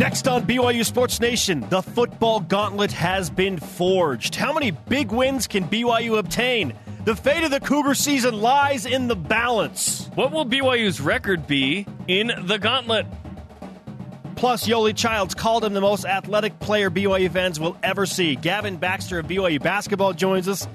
Next on BYU Sports Nation, the football gauntlet has been forged. How many big wins can BYU obtain? The fate of the Cougar season lies in the balance. What will BYU's record be in the gauntlet? Plus, Yoeli Childs called him the most athletic player BYU fans will ever see. Gavin Baxter of BYU basketball joins us.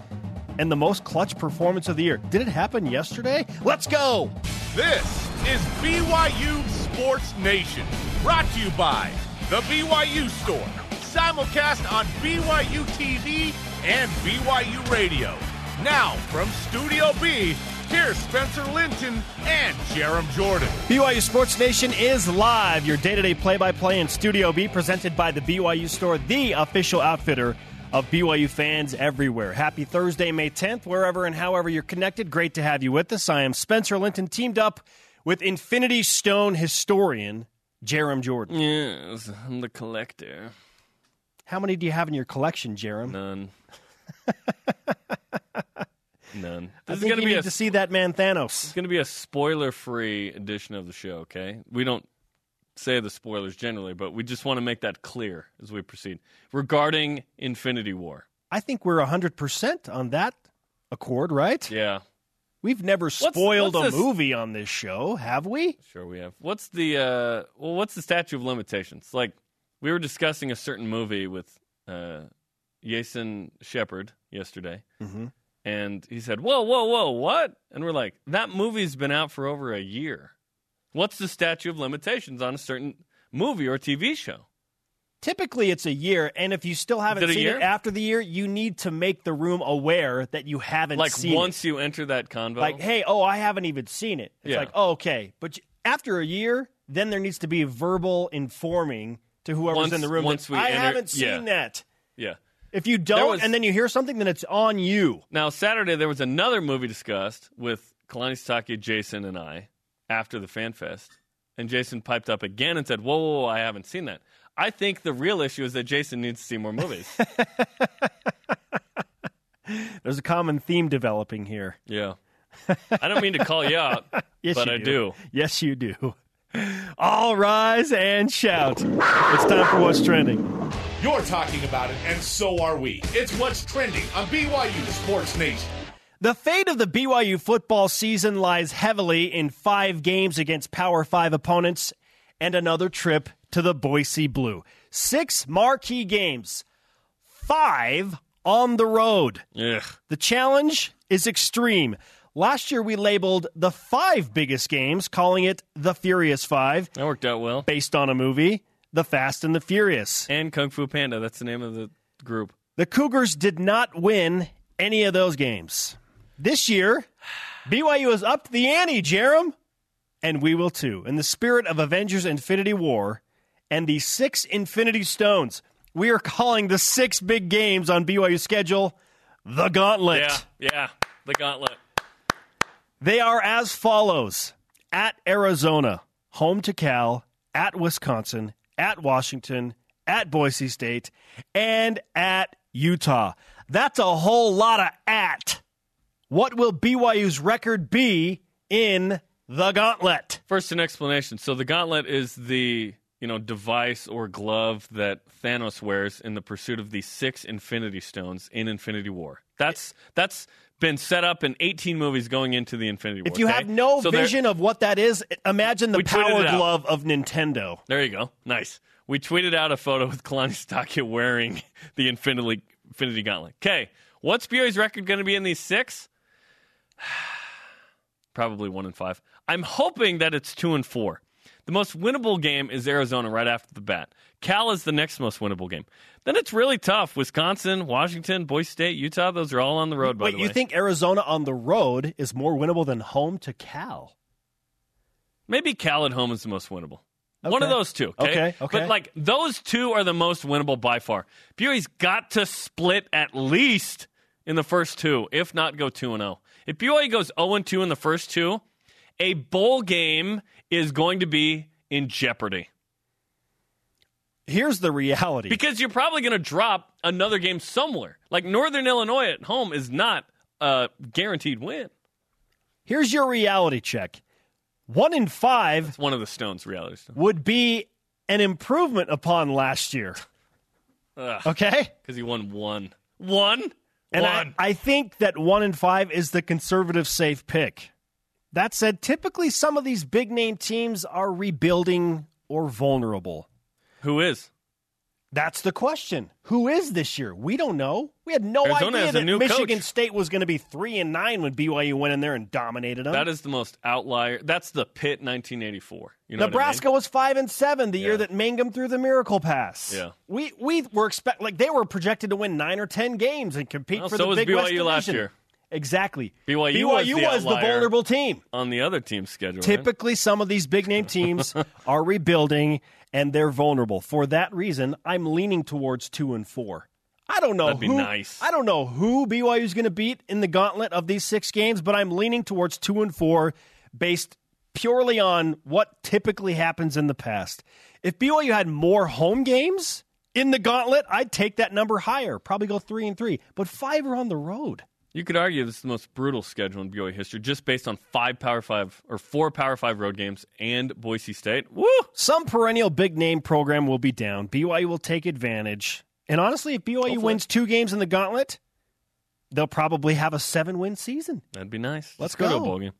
And the most clutch performance of the year. Did it happen yesterday? Let's go! This is BYU Sports Nation, brought to you by The BYU Store, simulcast on BYU TV and BYU Radio. Now, from Studio B, here's Spencer Linton and Jarom Jordan. BYU Sports Nation is live, your day to day play by play in Studio B, presented by the BYU Store, the official outfitter of BYU fans everywhere. Happy Thursday, May 10th, wherever and however you're connected. Great to have you with us. I am Spencer Linton, teamed up with Infinity Stone historian Jarom Jordan. Yes, I'm the collector. How many do you have in your collection, Jarom? None. None. I This is think going to you be need a to see that man Thanos. It's going to be a spoiler-free edition of the show. Okay, we don't say the spoilers generally, but we just want to make that clear as we proceed regarding Infinity War. I think we're 100% on that accord, right? Yeah, We've never spoiled what's a this- movie on this show, have we? sure we have. What's the uh, well? What's the statute of limitations? Like we were discussing a certain movie with uh, Jason Shepard yesterday, Mhm. and he said, "Whoa, whoa, whoa, what?" And we're like, "That movie's been out for over a year. What's the statute of limitations on a certain movie or TV show?" Typically, it's a year, and if you still haven't it seen it after the year, you need to make the room aware that you haven't seen it. like seen once it. you enter that convo Like, hey, oh, I haven't even seen it. It's Yeah. like, oh, okay, but after a year, then there needs to be verbal informing to whoever's Once- in the room. once that, we I enter- haven't seen yeah. that. yeah If you don't, was- and then you hear something, then it's on you. now saturday there was another movie discussed with kalani Sitake, jason and i after the fan fest and jason piped up again and said whoa, whoa, whoa i haven't seen that i think the real issue is that jason needs to see more movies There's a common theme developing here. yeah i don't mean to call you out Yes, but you i do Yes, you do. All rise and shout. It's time for what's trending. You're talking about it, and so are we. It's what's trending on BYU Sports Nation. The fate of the BYU football season lies heavily in five games against Power Five opponents and another trip to the Boise Blue. Six marquee games, five on the road. Ugh. The challenge is extreme. Last year, we labeled the five biggest games, calling it the Furious Five, that worked out well based on a movie, The Fast and the Furious. and kung fu panda that's the name of the group The Cougars did not win any of those games. This year, BYU has upped the ante, Jarom, and we will too. In the spirit of Avengers Infinity War and the six Infinity Stones, we are calling the six big games on BYU's schedule the Gauntlet. yeah yeah the gauntlet They are as follows at Arizona, home to Cal, at Wisconsin, at Washington, at Boise State, and at Utah. That's a whole lot of at. What will BYU's record be in the gauntlet? First, an explanation. So the gauntlet is the you know device or glove that Thanos wears in the pursuit of the six Infinity Stones in Infinity War. That's that's been set up in 18 movies going into the Infinity War. If you okay? have no So vision of what that is, imagine the power glove of Nintendo. there you go, nice. We tweeted out a photo with Kalani Sitake wearing the Infinity Infinity Gauntlet. Okay, what's BYU's record going to be in these six? Probably one in five. I'm hoping that it's two and four. The most winnable game is Arizona right after the bat. Cal is the next most winnable game. Then it's really tough. Wisconsin, Washington, Boise State, Utah, those are all on the road, by Wait, the you think Arizona on the road is more winnable than home to Cal? Maybe Cal at home is the most winnable. One of those two. Okay? Okay, okay. But like those two are the most winnable by far. BYU's got to split at least in the first two, if not go 2 and 0. If BYU goes 0 and 2 in the first two, a bowl game is going to be in jeopardy. Here's the reality. Because you're probably going to drop another game somewhere. Like Northern Illinois at home is not a guaranteed win. Here's your reality check. One in five It's one of the Stones reality stuff. would be an improvement upon last year. Ugh. Okay? Because he won one. One? And one. I, I think that one in five is the conservative safe pick. That said, typically some of these big name teams are rebuilding or vulnerable. Who is? That's the question. Who is this year? We don't know. We had no Arizona idea that Michigan coach. State was going to be three and nine when BYU went in there and dominated them. That is the most outlier. That's the Pitt 1984. You know what I mean? Nebraska was five and seven the year that Mangum threw the miracle pass. Yeah. we we were expect like they were projected to win nine or ten games and compete Well, for so the was Big West BYU last Division. year. Exactly. BYU was the was the vulnerable team. on the other team's schedule. right? Typically, some of these big name teams are rebuilding and they're vulnerable. For that reason, I'm leaning towards two and four. I don't know That'd be who, nice. I don't know who BYU is going to beat in the gauntlet of these six games, but I'm leaning towards two and four based purely on what typically happens in the past. If BYU had more home games in the gauntlet, I'd take that number higher, probably go three and three. But five are on the road. You could argue this is the most brutal schedule in BYU history, just based on five Power Five or four Power Five road games and Boise State. Woo! Some perennial big name program will be down. BYU will take advantage. And honestly, if BYU Hopefully. wins two games in the gauntlet, they'll probably have a seven win season. That'd be nice. Let's go to a bowl game.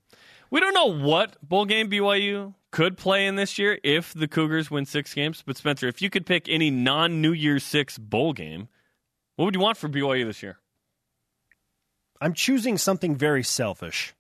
We don't know what bowl game BYU could play in this year if the Cougars win six games. But Spencer, if you could pick any non New Year's Six bowl game, what would you want for BYU this year? I'm choosing something very selfish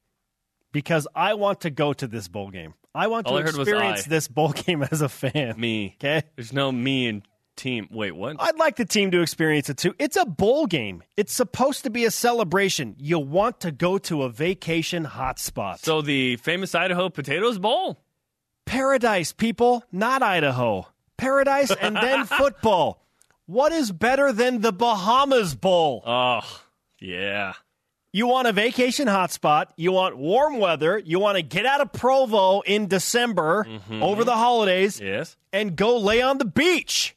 because I want to go to this bowl game. I want All to I experience this bowl game as a fan. Me. Okay? There's no me and team. Wait, what? I'd like the team to experience it too. It's a bowl game. It's supposed to be a celebration. You want to go to a vacation hotspot. So the famous Idaho Potatoes Bowl. Paradise, people, not Idaho. Paradise and then football. What is better than the Bahamas Bowl? Oh, yeah. You want a vacation hotspot. You want warm weather. You want to get out of Provo in December mm-hmm. over the holidays Yes. and go lay on the beach.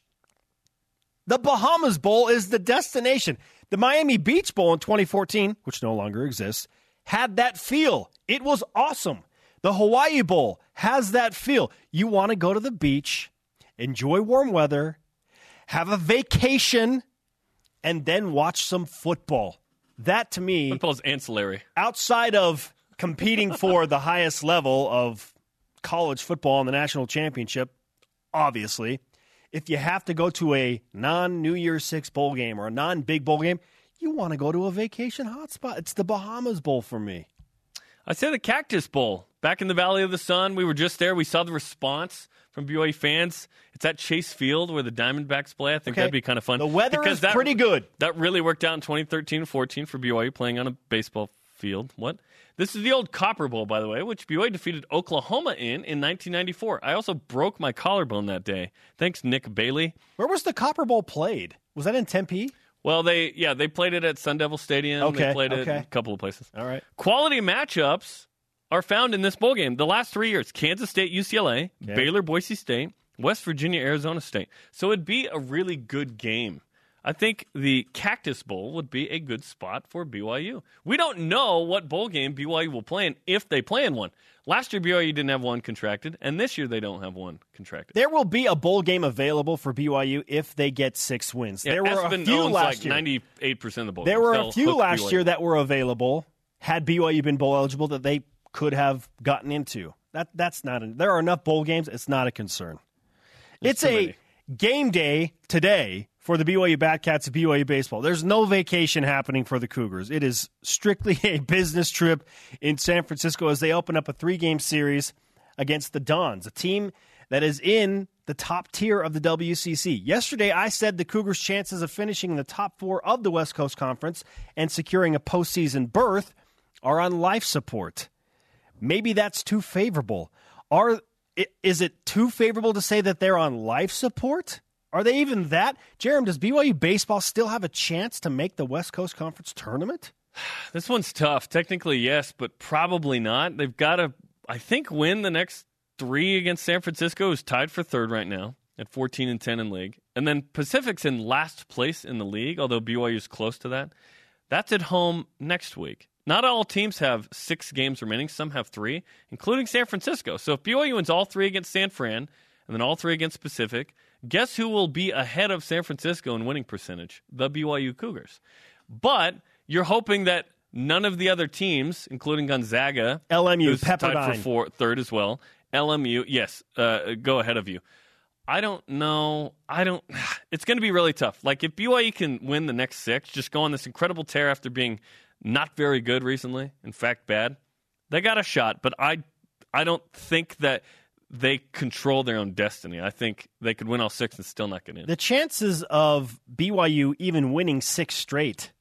The Bahamas Bowl is the destination. The Miami Beach Bowl in 2014, which no longer exists, had that feel. It was awesome. The Hawaii Bowl has that feel. You want to go to the beach, enjoy warm weather, have a vacation, and then watch some football. That to me Football's ancillary. outside of competing for the highest level of college football and the national championship, obviously, if you have to go to a non New Year's Six bowl game or a non big bowl game, you want to go to a vacation hotspot. It's the Bahamas Bowl for me. I say the Cactus Bowl. Back in the Valley of the Sun, we were just there. We saw the response from BYU fans. It's at Chase Field where the Diamondbacks play. I think Okay. that'd be kind of fun. The weather Because is that- pretty good. That really worked out in 2013 14 for BYU playing on a baseball field. What? This is the old Copper Bowl, by the way, which BYU defeated Oklahoma in in 1994. I also broke my collarbone that day. Thanks, Nick Bailey. Where was the Copper Bowl played? Was that in Tempe? Well, they yeah they played it at Sun Devil Stadium. Okay, they played it okay. a couple of places. All right. Quality matchups are found in this bowl game. The last three years: Kansas State, UCLA, Okay. Baylor, Boise State, West Virginia, Arizona State. So it'd be a really good game. I think the Cactus Bowl would be a good spot for BYU. We don't know what bowl game BYU will play in if they play in one. Last year BYU didn't have one contracted, and this year they don't have one contracted. There will be a bowl game available for BYU if they get six wins. Yeah, there were a few last like year. ninety-eight percent of the bowl. There games. were a They'll few last BYU. year that were available. Had BYU been bowl eligible, that they could have gotten into. That that's not. A, there are enough bowl games. It's not a concern. it's a many. game day today for the BYU Batcats of BYU baseball. There's no vacation happening for the Cougars. It is strictly a business trip in San Francisco as they open up a three game series against the Dons, a team that is in the top tier of the WCC. Yesterday, I said the Cougars' chances of finishing in the top four of the West Coast Conference and securing a postseason berth are on life support. Maybe that's too favorable. Are is it too favorable to say that they're on life support? Are they even that? Jarom, does BYU baseball still have a chance to make the West Coast Conference tournament? This one's tough. Technically, yes, but probably not. They've got to, I think, win the next three against San Francisco, who's tied for third right now at 14 and 10 in league. And then Pacific's in last place in the league, although BYU is close to that. That's at home next week. Not all teams have six games remaining. Some have three, including San Francisco. So if BYU wins all three against San Fran, and then all three against Pacific. Guess who will be ahead of San Francisco in winning percentage? The BYU Cougars. But you're hoping that none of the other teams, including Gonzaga, LMU, who's tied Pepperdine. for four, third as well, LMU, yes, uh, go ahead of you. I don't know. I don't. It's going to be really tough. Like if BYU can win the next six, just go on this incredible tear after being not very good recently. In fact, bad. They got a shot, but I, I don't think that they control their own destiny. I think they could win all six and still not get in. The chances of BYU even winning six straight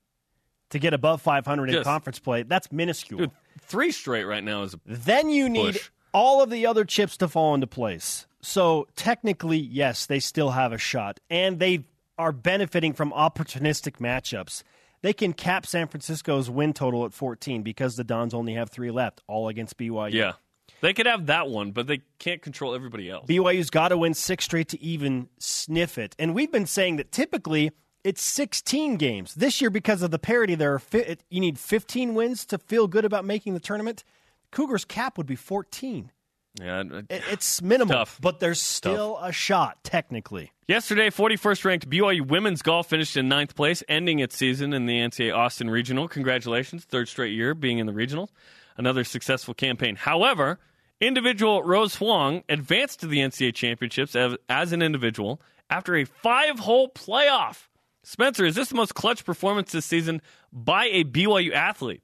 to get above 500 in conference play, that's minuscule. Dude, three straight right now is a Then you need all of the other chips to fall into place. So technically, yes, they still have a shot, and they are benefiting from opportunistic matchups. They can cap San Francisco's win total at 14 because the Dons only have three left, all against BYU. yeah. They could have that one, but they can't control everybody else. BYU's got to win six straight to even sniff it. And we've been saying that typically it's 16 games. This year, because of the parity, there are fi- you need 15 wins to feel good about making the tournament. Cougars cap would be 14. yeah. Uh, it- It's minimal, tough. but there's still a shot technically. Yesterday, 41st ranked BYU women's golf finished in ninth place, ending its season in the NCAA Austin Regional. Congratulations, third straight year being in the regional. Another successful campaign. However, individual Rose Huang advanced to the NCAA championships as, as an individual after a five hole playoff. Spencer, is this the most clutch performance this season by a BYU athlete?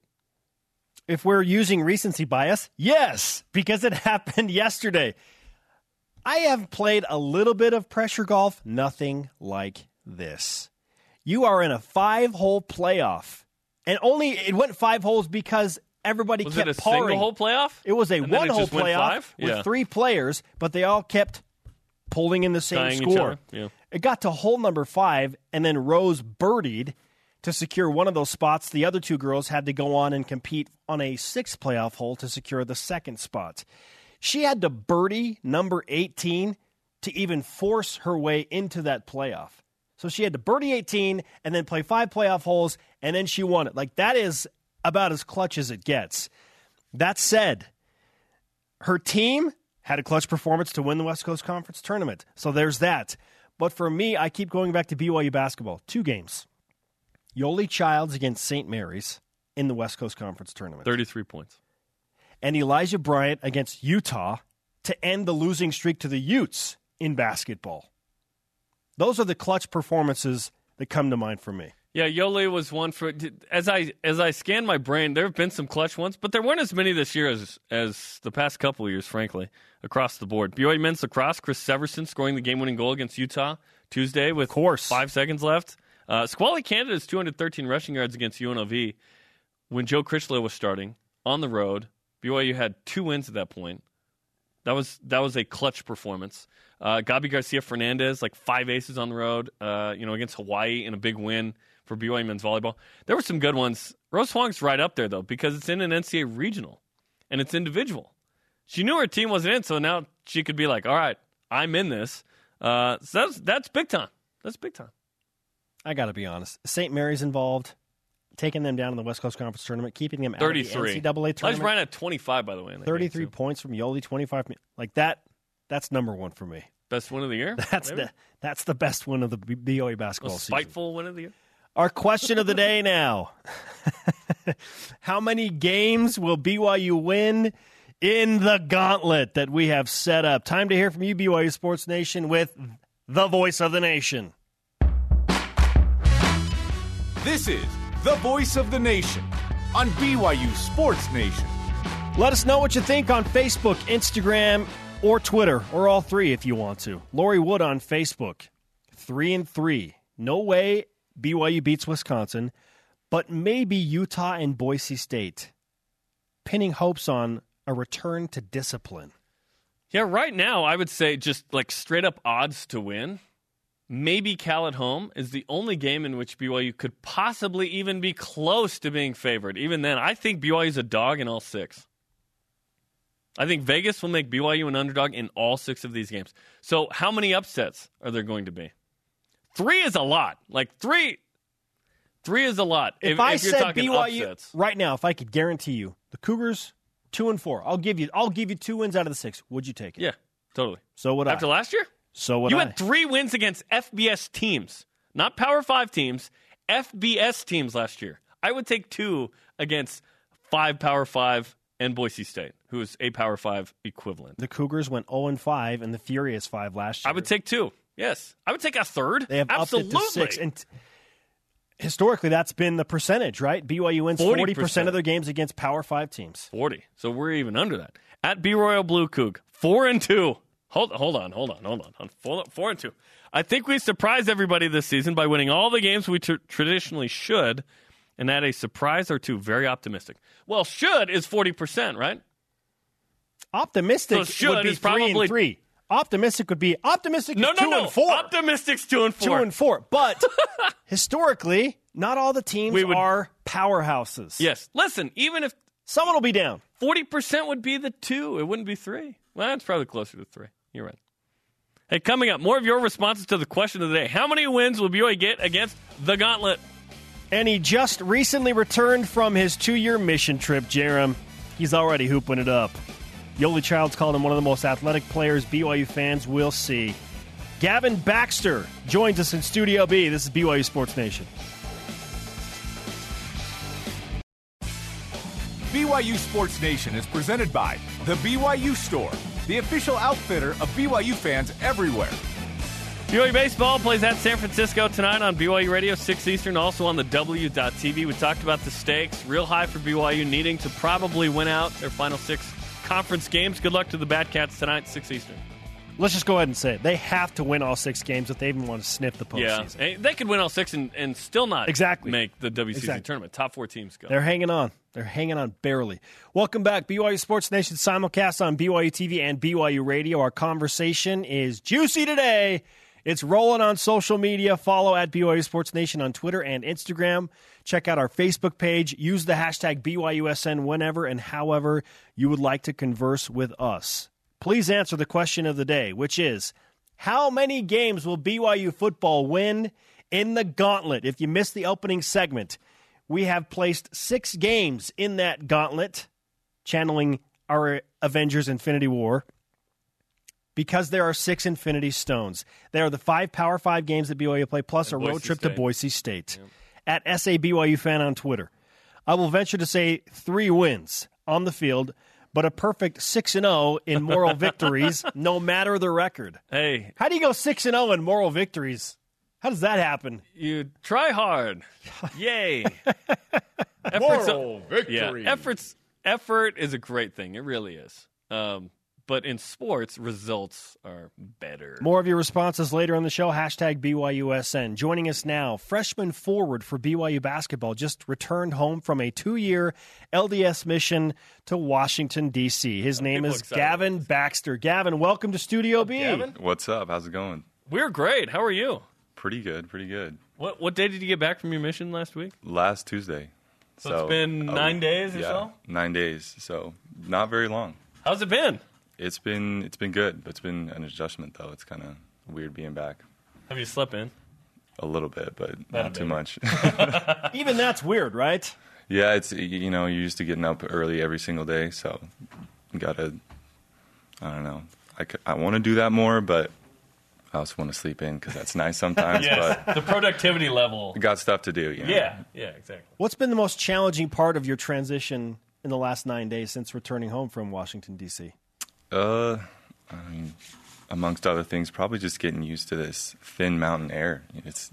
If we're using recency bias, yes, because it happened yesterday. I have played a little bit of pressure golf, nothing like this. You are in a five hole playoff, and only it went five holes because everybody Was kept it a parring. single hole playoff? It was a And one hole playoff with Yeah. three players, but they all kept pulling in the same each score. yeah. It got to hole number five, and then Rose birdied to secure one of those spots. The other two girls had to go on and compete on a sixth playoff hole to secure the second spot. She had to birdie number 18 to even force her way into that playoff. So she had to birdie 18 and then play five playoff holes, and then she won it. Like, that is about as clutch as it gets. That said, her team had a clutch performance to win the West Coast Conference tournament. So there's that. But for me, I keep going back to BYU basketball. Two games. Yoeli Childs against St. Mary's in the West Coast Conference tournament. 33 points. And Elijah Bryant against Utah to end the losing streak to the Utes in basketball. Those are the clutch performances that come to mind for me. Yeah, Yoeli was one for as I as I scan my brain. There have been some clutch ones, but there weren't as many this year as as the past couple of years, frankly, across the board. BYU men's lacrosse, Chris Severson scoring the game-winning goal against Utah Tuesday with course. five seconds left. Uh, Squally Canada's 213 rushing yards against UNLV when Joe Critchlow was starting on the road. BYU had two wins at that point. That was that was a clutch performance. Uh, Gabi Garcia Fernandez, like five aces on the road, uh, you know, against Hawaii in a big win for BYU men's volleyball. There were some good ones. Rose Huang's right up there though because it's in an NCAA regional and it's individual. She knew her team wasn't in, so now she could be like, "All right, I'm in this." Uh, so that's that's big time. That's big time. I got to be honest. St. Mary's involved, taking them down in the West Coast Conference tournament, keeping them out of the 33. NCAA tournament. Bryant had 25, by the way. That game, 33 points from Yoeli, 25. Like that, that's number one for me. Best win of the year. That's maybe? the that's the best win of the B- BYU basketball Most season. spiteful win of the year. Our question of the day now: How many games will BYU win in the gauntlet that we have set up? Time to hear from you, BYU Sports Nation, with the voice of the nation. This is the voice of the nation on BYU Sports Nation. Let us know what you think on Facebook, Instagram, or Twitter, or all three if you want to. Lori Wood on Facebook, three and three. No way BYU beats Wisconsin, but maybe Utah and Boise State. Pinning hopes on a return to discipline. Yeah, right now I would say just like straight up odds to win. Maybe Cal at home is the only game in which BYU could possibly even be close to being favored. Even then, I think BYU is a dog in all six. I think Vegas will make BYU an underdog in all six of these games. So, how many upsets are there going to be? Three is a lot. Like three, three is a lot. If, If, I if said talking BYU upsets, right now, if I could guarantee you the Cougars two and four, I'll give you I'll give you two wins out of the six. Would you take it? yeah, Totally. So would I After I. last year, so would you I. had three wins against FBS teams, not Power Five teams, FBS teams last year. I would take two against five Power Five and Boise State, who is a Power Five equivalent. the Cougars went 0 and 5 and the Furious 5 last year. I would take two. Yes, I would take a third. They have absolutely. upped it to six. And t- historically, that's been the percentage, right? BYU wins 40%, 40%. of their games against Power 5 teams. 40. So we're even under that. At B Royal Blue Coug, four and two. Hold, hold on, hold on, hold on. Hold- Four, four and two. I think we surprised everybody this season by winning all the games we tr- traditionally should, and add a surprise or two. Very optimistic. Well, should is 40%, right? Optimistic So should would be is 3 and 3. Optimistic would be optimistic No, no, 2 no. and 4. Optimistics two and four. 2 and 4. But historically, not all the teams would- are powerhouses. yes. Listen, even if Someone will be down. 40% would be the two. It wouldn't be three. Well, it's probably closer to three. You're right. Hey, coming up, more of your responses to the question of the day. How many wins will BYU get against the Gauntlet? And he just recently returned from his two year mission trip, Jarom. He's already hooping it up. Yoeli Childs called him one of the most athletic players BYU fans will see. Gavin Baxter joins us in Studio B. This is BYU Sports Nation. BYU Sports Nation is presented by The BYU Store, the official outfitter of BYU fans everywhere. BYU Baseball plays at San Francisco tonight on BYU Radio, 6 Eastern, also on the W.TV. We talked about the stakes, real high for BYU, needing to probably win out their final six conference games. Good luck to the Batcats tonight, 6 Eastern. Let's just go ahead and say it. They have to win all six games if they even want to sniff the Yeah, postseason. Hey, they could win all six and, and still not Exactly. make the WCC Exactly. tournament. Top four teams go. They're hanging on. They're hanging on barely. Welcome back, BYU Sports Nation simulcast on BYU TV and BYU Radio. Our conversation is juicy today. It's rolling on social media. Follow at BYU Sports Nation on Twitter and Instagram. Check out our Facebook page. Use the hashtag BYUSN whenever and however you would like to converse with us. Please answer the question of the day, which is how many games will BYU football win in the gauntlet? If you missed the opening segment, we have placed six games in that gauntlet, channeling our Avengers Infinity War, because there are six Infinity Stones. They are the five Power Five games that BYU play, plus a road trip to Boise State. At SA BYU fan on Twitter, I will venture to say three wins on the field, but a perfect six and zero in moral victories, no matter the record. hey, How do you go six and zero in moral victories? How does that happen? you try hard. Yay. Efforts- Moral victory. Yeah, efforts. Effort is a great thing. It really is. Um, but in sports, results are better. More of your responses later on the show. Hashtag BYUSN. Joining us now, freshman forward for BYU basketball, just returned home from a two year LDS mission to Washington, D.C. His name is Gavin Baxter. Gavin, welcome to Studio B. Gavin? What's up? How's it going? We're great. How are you? Pretty good, pretty good. What what day did you get back from your mission last week? Last Tuesday. So it's been nine days or yeah, so? Nine days. So not very long. How's it been? It's been it's been good. but It's been an adjustment though. It's kind of weird being back Have you slept in? a little bit, but Not not too bit. much. Even that's weird, right? yeah, it's you know you're used to getting up early every single day, so you gotta. I don't know. I I want to do that more, but I also want to sleep in because that's nice sometimes. But the productivity level. Got stuff to do. You know? Yeah, yeah, exactly. What's been the most challenging part of your transition in the last nine days since returning home from Washington, D.C.? Uh, I mean, amongst other things, probably just getting used to this thin mountain air. It's,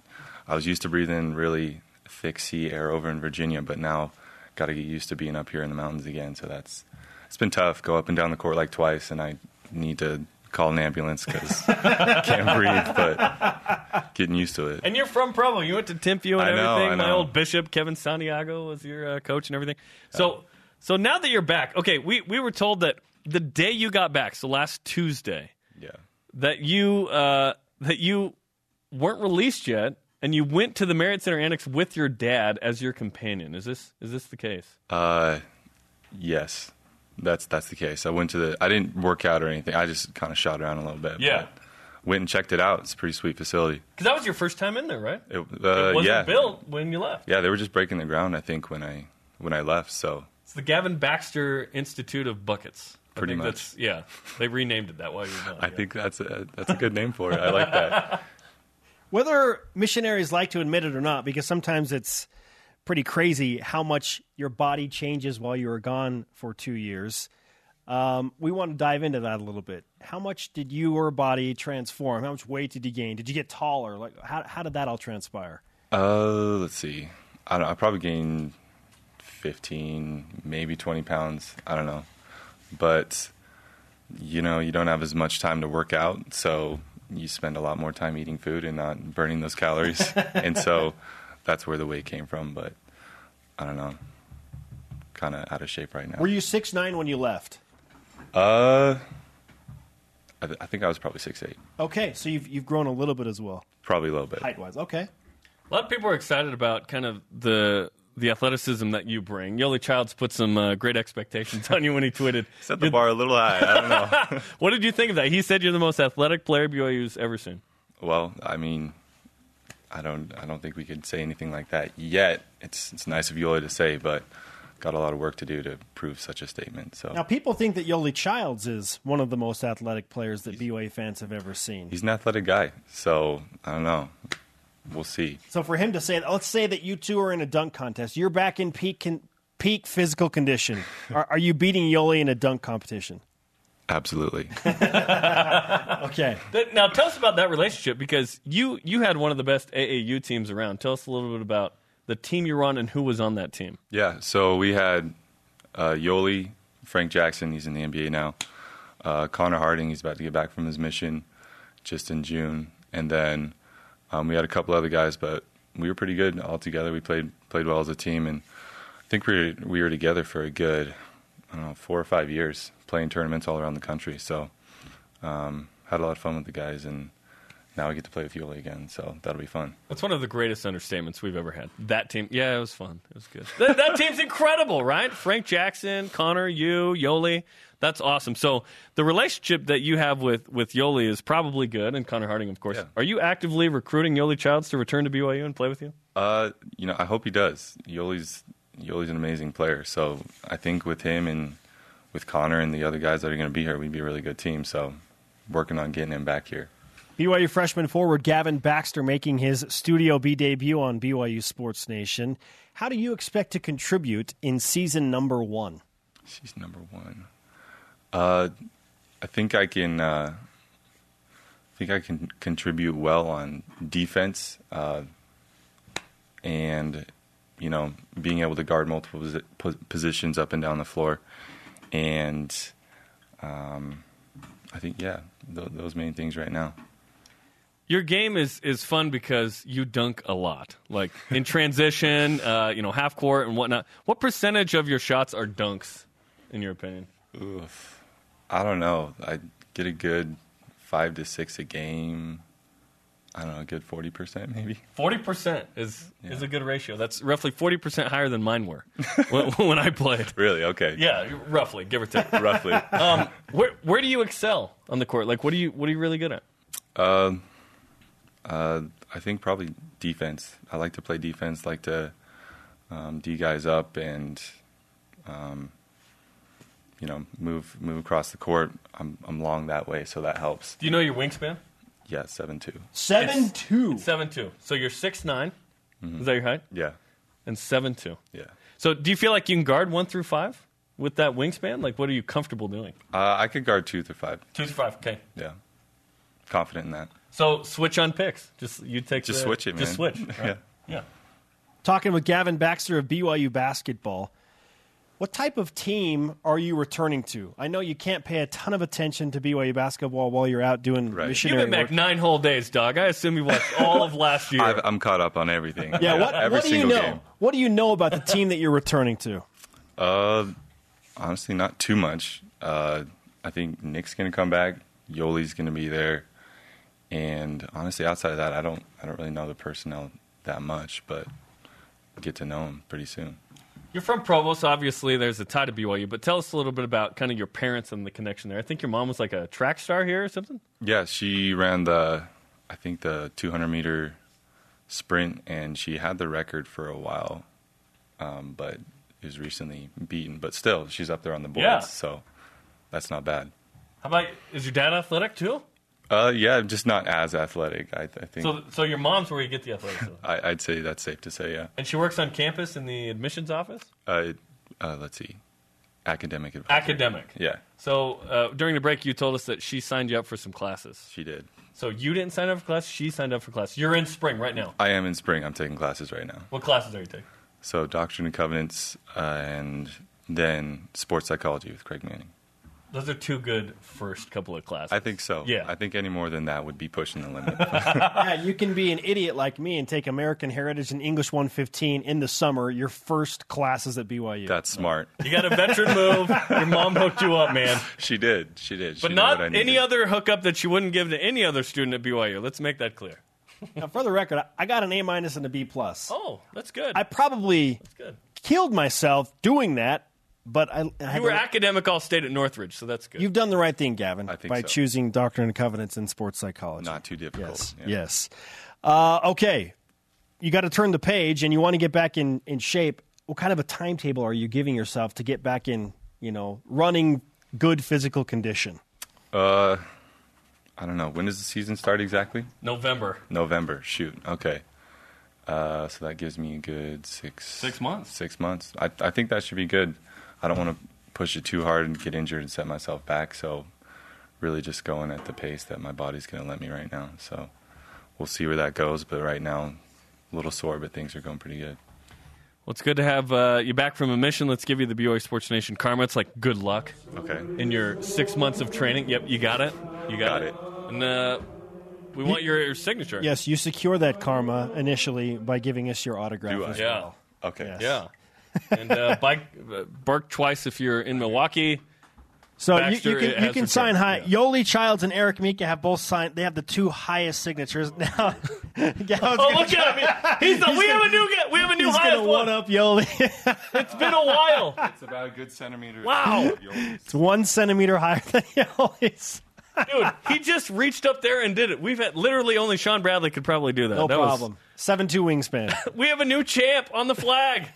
I was used to breathing really thick sea air over in Virginia, but now got to get used to being up here in the mountains again. So that's it's been tough. Go up and down the court like twice, and I need to call an ambulance because can't breathe. But getting used to it. And you're from Provo. You went to Timpview and I know, everything. My old bishop, Kevin Santiago, was your uh, coach and everything. So, so now that you're back, okay, we, we were told that the day you got back, so last Tuesday, Yeah. that you uh, that you weren't released yet, and you went to the Marriott Center Annex with your dad as your companion. Is this is this the case? Uh, yes, that's that's the case. I went to the. I didn't work out or anything. I just kind of shot around a little bit. Yeah. but went and checked it out. It's a pretty sweet facility. Because that was your first time in there, right? It, uh, it wasn't yeah, built when you left. yeah. They were just breaking the ground. I think when I when I left. So It's the Gavin Baxter Institute of Buckets. Pretty I think much. That's, yeah, they renamed it that while you were gone. I yeah. think that's a that's a good name for it. I like that. Whether missionaries like to admit it or not, because sometimes it's pretty crazy how much your body changes while you were gone for two years. Um, we want to dive into that a little bit. How much did your body transform? How much weight did you gain? Did you get taller? Like, how, how did that all transpire? Uh, let's see. I don't. I probably gained fifteen, maybe twenty pounds. I don't know, but you know, you don't have as much time to work out, so you spend a lot more time eating food and not burning those calories, and so that's where the weight came from. But I don't know, kind of out of shape right now. Were you six nine when you left? Uh, I, th- I think I was probably six eight, Okay, so you've you've grown a little bit as well, probably a little bit. height wise. Okay. A lot of people are excited about kind of the the athleticism that you bring. Yoeli Childs put some uh, great expectations on you when he tweeted. Set the bar a little high. I don't know. What did you think of that? He said you're the most athletic player BYU's ever seen. Well, I mean, I don't, I don't think we could say anything like that yet. It's, it's nice of Yoeli to say, but got a lot of work to do to prove such a statement. So Now people think that Yoeli Childs is one of the most athletic players that BYU fans have ever seen. he's an athletic guy. So I don't know. We'll see. So for him to say, let's say that you two are in a dunk contest, you're back in peak con- peak physical condition. are, are you beating Yoeli in a dunk competition? Absolutely. Okay. Now tell us about that relationship because you you had one of the best AAU teams around. Tell us a little bit about the team you were on and who was on that team. yeah. So we had uh, Yoeli, Frank Jackson. He's in the NBA now. Uh, Connor Harding. He's about to get back from his mission just in June, and then um, we had a couple other guys, but we were pretty good all together. We played played well as a team, and I think we were, we were together for a good, I don't know, four or five years, playing tournaments all around the country. So, um, had a lot of fun with the guys, and now I get to play with Yoeli again. So that'll be fun. That's one of the greatest understatements we've ever had. That team, yeah, it was fun. It was good. that, that team's incredible, right? Frank Jackson, Connor, you, Yoeli. That's awesome. So the relationship that you have with with Yoeli is probably good, and Connor Harding, of course. Yeah. Are you actively recruiting Yoeli Childs to return to BYU and play with you? Uh, you know, I hope he does. Yoeli's Yoeli's an amazing player. So I think with him and with Connor and the other guys that are going to be here, we'd be a really good team. So working on getting him back here. BYU freshman forward Gavin Baxter making his Studio B debut on BYU Sports Nation. How do you expect to contribute in season number one? She's number one. Uh, I think I can. Uh, I think I can contribute well on defense, uh, and you know, being able to guard multiple positions up and down the floor, and um, I think yeah, th- those main things right now. Your game is is fun because you dunk a lot, like in transition, uh, you know, half court and whatnot. What percentage of your shots are dunks, in your opinion? Oof. I don't know. I get a good five to six a game. I don't know, a good forty percent maybe. Forty percent is is a good ratio. That's roughly forty percent higher than mine were when, when I played. Really? Okay. Yeah, roughly, give or take. Roughly. Um, where where do you excel on the court? Like, what do you what are you really good at? uh, uh, I think probably defense. I like to play defense. Like to um, d guys up and um, you know move move across the court. I'm I'm long that way, so that helps. Do you know your wingspan? Yeah, seven two. Seven It's- two. Seven two. So you're six nine. Is that your height? Yeah, And seven two. yeah. So do you feel like you can guard one through five with that wingspan? Like, what are you comfortable doing? Uh, I could guard two through five. Two through five. Okay. Yeah, confident in that. So switch on picks. Just you take. Just the- switch it, man. Just switch. yeah. right? Yeah. Talking with Gavin Baxter of BYU basketball. What type of team are you returning to? I know you can't pay a ton of attention to BYU basketball while you're out doing Right. You've been back work. nine whole days, dog. I assume you watched all of last year. I've, I'm caught up on everything. Yeah, what, every what do you know? game. What do you know about the team that you're returning to? Uh, honestly, not too much. Uh, I think Nick's gonna come back. Yoeli's gonna be there, and honestly, outside of that, I don't, I don't really know the personnel that much, but get to know them pretty soon. You're from Provo, so obviously there's a tie to BYU. But tell us a little bit about kind of your parents and the connection there. I think your mom was like a track star here or something. Yeah, she ran the, I think the 200 meter sprint, and she had the record for a while, um, but was recently beaten. But still, she's up there on the boards. Yeah. So that's not bad. How about is your dad athletic too? Uh, yeah, I'm just not as athletic. I, I think So, so your mom's where you get the athleticism, I, I'd say that's safe to say. Yeah. and she works on campus in the admissions office. Uh, uh, let's see, academic advisor. Academic. Yeah, So uh, during the break, you told us that she signed you up for some classes. she did. So you didn't sign up for class. She signed up for class. You're in spring right now. I am in spring. I'm taking classes right now. What classes are you taking? So Doctrine and Covenants, uh, and then sports psychology with Craig Manning. Those are two good first couple of classes. I think so. Yeah. I think any more than that would be pushing the limit. Yeah, you can be an idiot like me and take American Heritage and English 115 in the summer, your first classes at BYU. That's smart. You got a veteran move. Your mom hooked you up, man. She did. She did. But She knew not what I any other hookup that she wouldn't give to any other student at BYU. Let's make that clear. now, for the record, I got an A minus and a B plus. Oh, that's good. I probably that's good. killed myself doing that, but I, I You were to- academic all state at Northridge, so that's good. You've done the right thing, Gavin, I think by so. choosing Doctrine and Covenants in sports psychology. Not too difficult. Yes. Yeah. Yes. Uh, okay. You got to turn the page and you want to get back in, in shape. What kind of a timetable are you giving yourself to get back in, you know, running good physical condition? Uh, I don't know. When does the season start exactly? November. November. Shoot. Okay. Uh, so that gives me a good six Six months. Six months. I I think that should be good. I don't want to push it too hard and get injured and set myself back. So really just going at the pace that my body's going to let me right now. So we'll see where that goes. But right now, a little sore, but things are going pretty good. Well, it's good to have uh, you back from a mission. Let's give you the BYU Sports Nation karma. It's like good luck Okay. in your six months of training. Yep, you got it. You got, Got it. it. And uh, we want your, your signature. Yes, you secure that karma initially by giving us your autograph. Do I? as Yeah. well. Okay. Yes. Yeah. And uh, bike, uh, bark twice if you're in Milwaukee. So you, Baxter you can, you can sign high. yeah. Yoeli Childs and Eric Mika have both signed. They have the two highest signatures now. Gavin's Oh, gonna look at him! He's the, we have a new. We have a new He's highest one. one up Yoeli. It's been a while. It's about a good centimeter. Wow. it's one centimeter higher than Yoeli's. Dude, he just reached up there and did it. We've had literally only Shawn Bradley could probably do that. No That was- problem. Seven two wingspan. we have a new champ on the flag.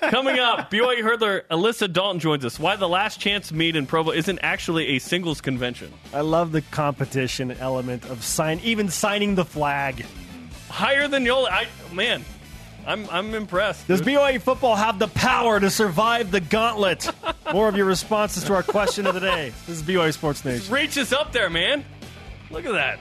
Coming up, BYU hurdler Alyssa Dalton joins us. Why the last chance meet in Provo isn't actually a singles convention. I love the competition element of sign, even signing the flag. Higher than Yoeli. I man, I'm I'm impressed. Does BYU football have the power to survive the gauntlet? More of your responses to our question of the day. This is BYU Sports Nation. reaches up there, man. Look at that.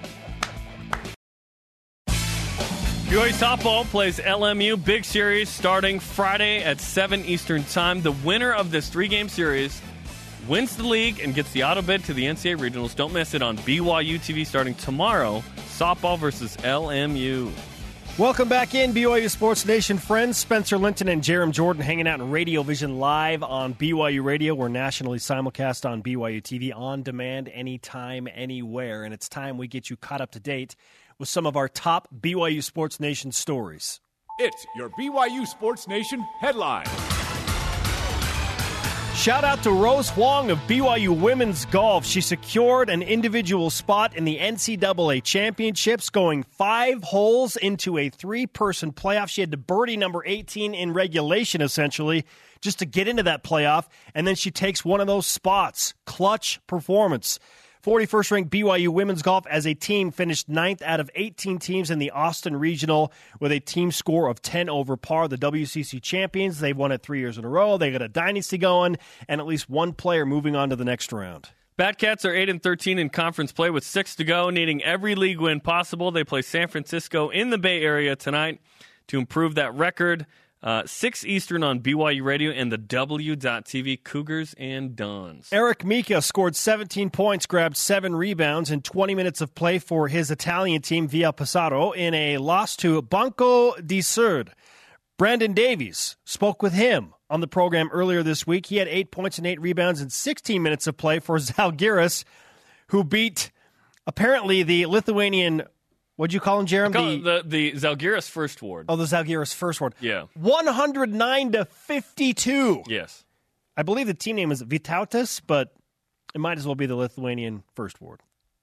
BYU softball plays LMU big series starting Friday at 7 Eastern Time. The winner of this three game series wins the league and gets the auto bid to the NCAA regionals. Don't miss it on BYU TV starting tomorrow. Softball versus LMU. Welcome back in, BYU Sports Nation friends. Spencer Linton and Jarom Jordan hanging out in Radio Vision live on BYU Radio. We're nationally simulcast on BYU TV on demand, anytime, anywhere. And it's time we get you caught up to date with some of our top BYU Sports Nation stories. It's your BYU Sports Nation headline. Shout out to Rose Huang of BYU Women's Golf. She secured an individual spot in the NCAA Championships, going five holes into a three person playoff. She had to birdie number 18 in regulation, essentially, just to get into that playoff. And then she takes one of those spots. Clutch performance. 41st ranked BYU women's golf as a team finished ninth out of 18 teams in the Austin Regional with a team score of 10 over par. The WCC champions, they've won it three years in a row. They got a dynasty going and at least one player moving on to the next round. Batcats are 8 and 13 in conference play with 6 to go, needing every league win possible. They play San Francisco in the Bay Area tonight to improve that record. Uh, 6 Eastern on BYU Radio and the W.TV Cougars and Dons. Eric Mika scored 17 points, grabbed seven rebounds in 20 minutes of play for his Italian team via Passaro in a loss to Banco di Sud. Brandon Davies spoke with him on the program earlier this week. He had eight points and eight rebounds in 16 minutes of play for Zalgiris, who beat apparently the Lithuanian. What'd you call him, Jeremy? It the, the Zalgiris First Ward. oh, the Zalgiris first Ward. Yeah. 109 to 52. Yes. I believe the team name is Vytautas, but it might as well be the Lithuanian first ward,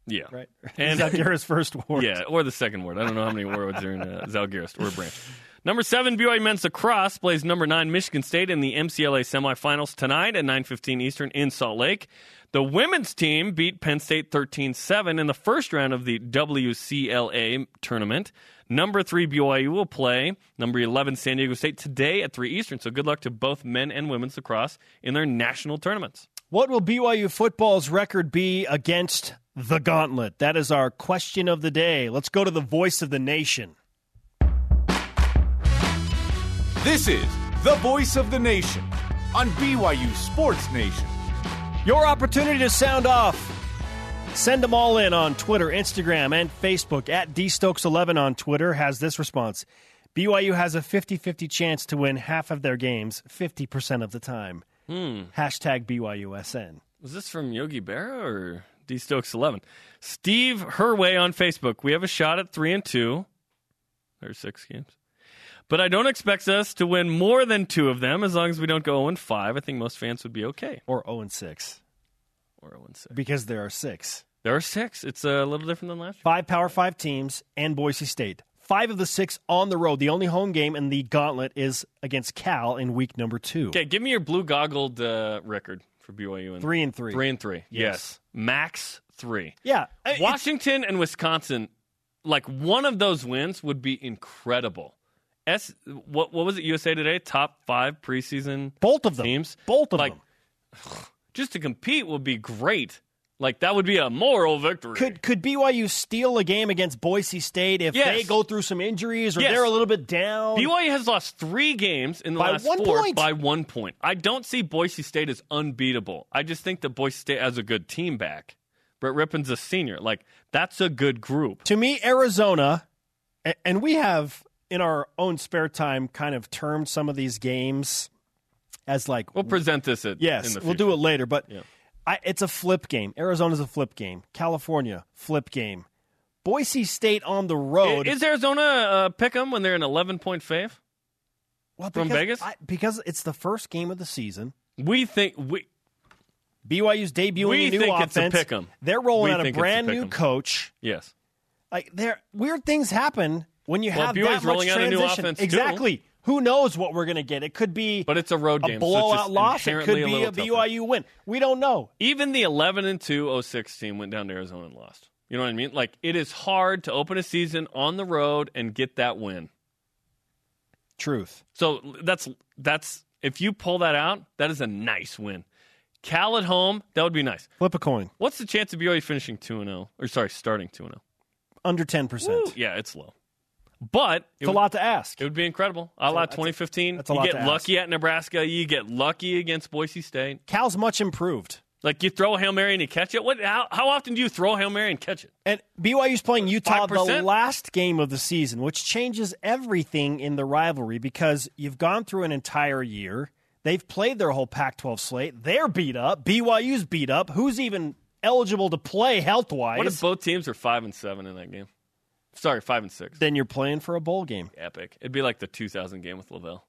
Yeah. right? And- Zalgiris first ward. Yeah, or the second ward. I don't know how many words are in uh, Zalgiris or branch. Number seven, BYU men's lacrosse plays number nine Michigan State in the MCLA semifinals tonight at 9:15 Eastern in Salt Lake. The women's team beat Penn State 13 7 in the first round of the WCLA tournament. Number three BYU will play number 11 San Diego State today at 3 Eastern. So good luck to both men and women's lacrosse in their national tournaments. What will BYU football's record be against the gauntlet? That is our question of the day. Let's go to the voice of the nation. This is the voice of the nation on BYU Sports Nation. Your opportunity to sound off. Send them all in on Twitter, Instagram, and Facebook. At DStokes11 on Twitter has this response BYU has a 50 50 chance to win half of their games 50% of the time. Hmm. Hashtag BYUSN. Was this from Yogi Berra or D Stokes 11? Steve Herway on Facebook. We have a shot at 3 and 2. There's six games. But I don't expect us to win more than two of them as long as we don't go 0 and 5. I think most fans would be okay. Or 0 and 6. Or 0 and 6. Because there are six. There are six. It's a little different than last year. Five Power Five teams and Boise State. Five of the six on the road. The only home game in the gauntlet is against Cal in week number two. Okay, give me your blue goggled uh, record for BYU. And Three and three. Three and three. Yes. Yes. Max three. Yeah. Washington and Wisconsin, like one of those wins would be incredible. S, what what was it? USA Today top five preseason both of them. teams. Both of like, them. Just to compete would be great. Like that would be a moral victory. Could could BYU steal a game against Boise State if Yes. they go through some injuries or Yes. they're a little bit down? BYU has lost three games in the By last one four point. by one point. I don't see Boise State as unbeatable. I just think that Boise State has a good team back. Brett Rypien's a senior. Like that's a good group. to me, Arizona, and we have in our own spare time kind of termed some of these games as like We'll present this at yes, In the we'll do it later, but Yeah. I, it's a flip game. Arizona's a flip game. California flip game. Boise State on the road. Is Arizona uh, them when they're an eleven point fave? well, from because Vegas? I, because it's the first game of the season. We think we BYU's debuting We a new think it's a offense. pick 'em. They're rolling We out a it's a brand pick new coach. yes. Like there, weird things happen when you Well, have BYU's that much rolling out a new transition. offense, too. exactly. Who knows what we're going to get? It could be But it's a road game. so it's blowout just loss. It could be a tougher. BYU win. We don't know. Even the eleven and 2 06 team went down to Arizona and lost. You know what I mean? Like it is hard to open a season on the road and get that win. Truth. So that's that's if you pull that out, that is a nice win. Cal at home, that would be nice. Flip a coin. What's the chance of BYU finishing two and zero? Or sorry, starting two and zero? Under ten percent. Yeah, it's low, but it It's a lot to ask. it would be incredible. A la 2015. that's a you get to ask. lucky at Nebraska. You get lucky against Boise State. Cal's much improved. Like you throw a hail mary and you catch it. What? How, how often do you throw a hail mary and catch it? And BYU's playing Utah the 5%? last game of the season, which changes everything in the rivalry because you've gone through an entire year. They've played their whole Pac 12 slate. They're beat up. BYU's beat up. Who's even eligible to play health wise? What if both teams are five and seven in that game? Sorry, five and six. Then you're playing for a bowl game. Epic. It'd be like the 2000 game with LaVell.